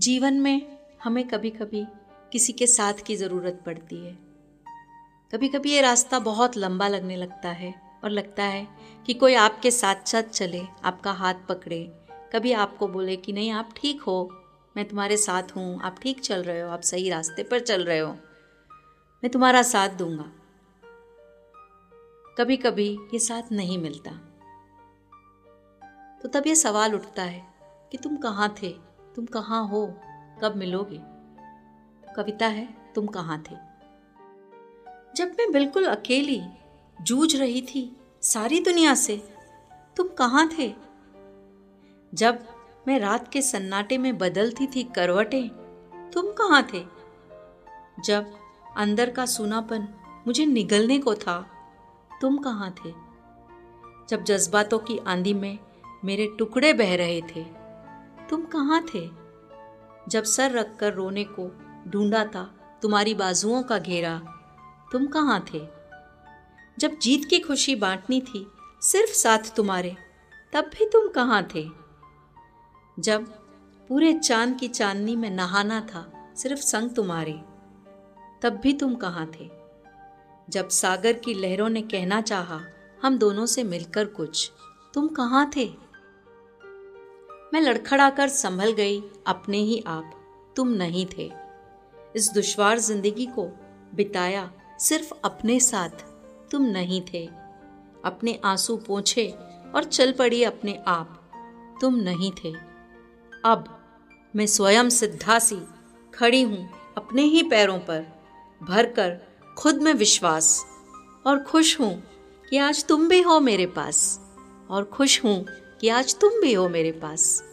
जीवन में हमें कभी कभी किसी के साथ की ज़रूरत पड़ती है। कभी कभी ये रास्ता बहुत लंबा लगने लगता है और लगता है कि कोई आपके साथ साथ चले, आपका हाथ पकड़े। कभी आपको बोले कि, नहीं, आप ठीक हो, मैं तुम्हारे साथ हूँ, आप ठीक चल रहे हो, आप सही रास्ते पर चल रहे हो, मैं तुम्हारा साथ दूँगा। कभी कभी ये साथ नहीं मिलता। तो तब ये सवाल उठता है कि तुम कहाँ थे? तुम कहाँ हो? कब मिलोगे? कविता है, तुम कहाँ थे? जब मैं बिल्कुल अकेली जूझ रही थी सारी दुनिया से, तुम कहाँ थे? जब मैं रात के सन्नाटे में बदलती थी करवटें, तुम कहाँ थे? जब अंदर का सूनापन मुझे निगलने को था, तुम कहाँ थे? जब जज्बातों की आंधी में मेरे टुकड़े बह रहे थे तुम कहाँ थे? जब सर रखकर रोने को ढूंढा था, तुम्हारी बाजुओं का घेरा, तुम कहाँ थे? जब जीत की खुशी बांटनी थी, सिर्फ़ साथ तुम्हारे, तब भी तुम कहाँ थे? जब पूरे चाँद की चांदनी में नहाना था, सिर्फ़ संग तुम्हारे, तब भी तुम कहाँ थे? जब सागर की लहरों ने कहना चाहा, हम दोनों से मिलकर कुछ, तुम कहाँ थे? मैं लड़खड़ाकर संभल गई अपने ही आप। तुम नहीं थे। इस दुश्वार ज़िंदगी को बिताया सिर्फ़ अपने साथ। तुम नहीं थे। अपने आँसू पोछे और चल पड़ी अपने आप। तुम नहीं थे। अब मैं स्वयं सिद्धासी खड़ी हूँ अपने ही पैरों पर, भरकर खुद में विश्वास। और खुश हूँ कि आज तुम भी हो मेरे पास। और खुश हूँ कि आज तुम भी हो मेरे पास।